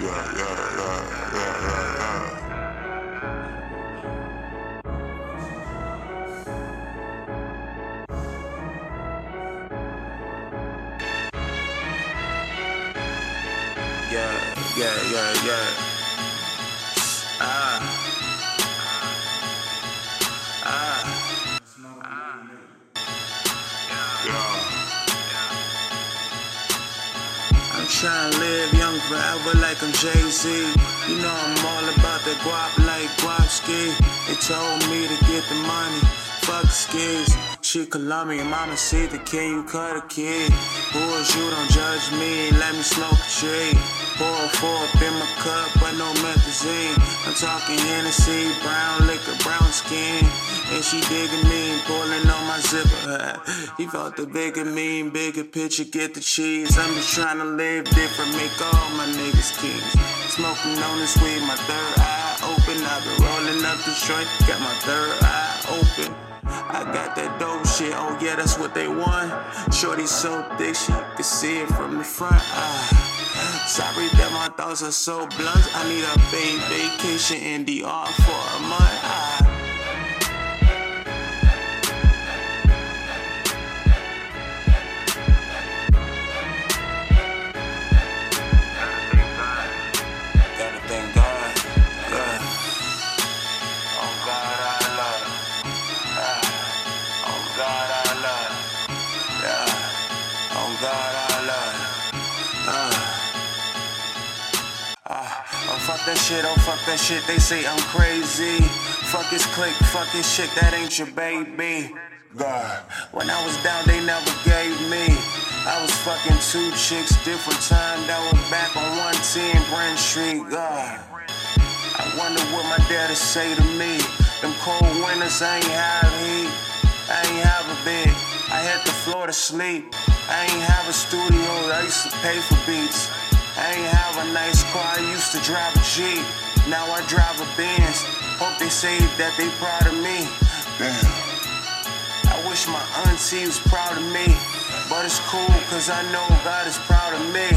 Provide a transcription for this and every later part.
yeah, yeah, yeah, yeah, yeah. Yeah, yeah, yeah, yeah. Ah. Ah. yeah. Trying to live young forever like I'm Jay Z. You know I'm all about the guap like Guapski. They told me to get the money, fuck skis. She Colombian, mama see the kid, you cut a kid. Is you? Don't judge me, let me smoke a tree. Pour four in my cup, but no methazine. I'm talking Hennessy, brown liquor, brown skin. She digging me, pulling on my zipper. he felt the bigger mean, bigger picture, get the cheese. I'm just trying to live different, make all my niggas kings. Smoking on this weed, my third eye open. I've been rolling up the joint, got my third eye open. I got that dope shit, oh yeah, that's what they want. Shorty so thick, she can see it from the front. Ah, sorry that my thoughts are so blunt. I need a vacation in DR for Uh, uh, fuck that shit, oh fuck that shit, they say I'm crazy. Fuck his clique, fuck his shit, that ain't your baby. God, when I was down, they never gave me. I was fucking two chicks, different time, that was back on 110 Brent Street. God, I wonder what my dad'd say to me. Them cold winters, I ain't have heat, I ain't have a bed, I had the floor to sleep. I ain't have a studio, I used to pay for beats. I ain't have a nice car, I used to drive a Jeep. Now I drive a Benz. Hope they say that they proud of me. Damn. I wish my auntie was proud of me. But it's cool, cause I know God is proud of me.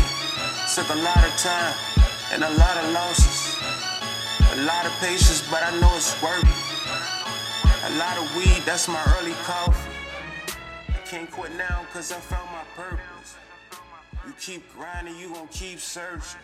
Took a lot of time and a lot of losses. A lot of patience, but I know it's worth it. A lot of weed, that's my early coffee. Can't quit now, cause I found my purpose. You keep grinding, you gon' keep searching.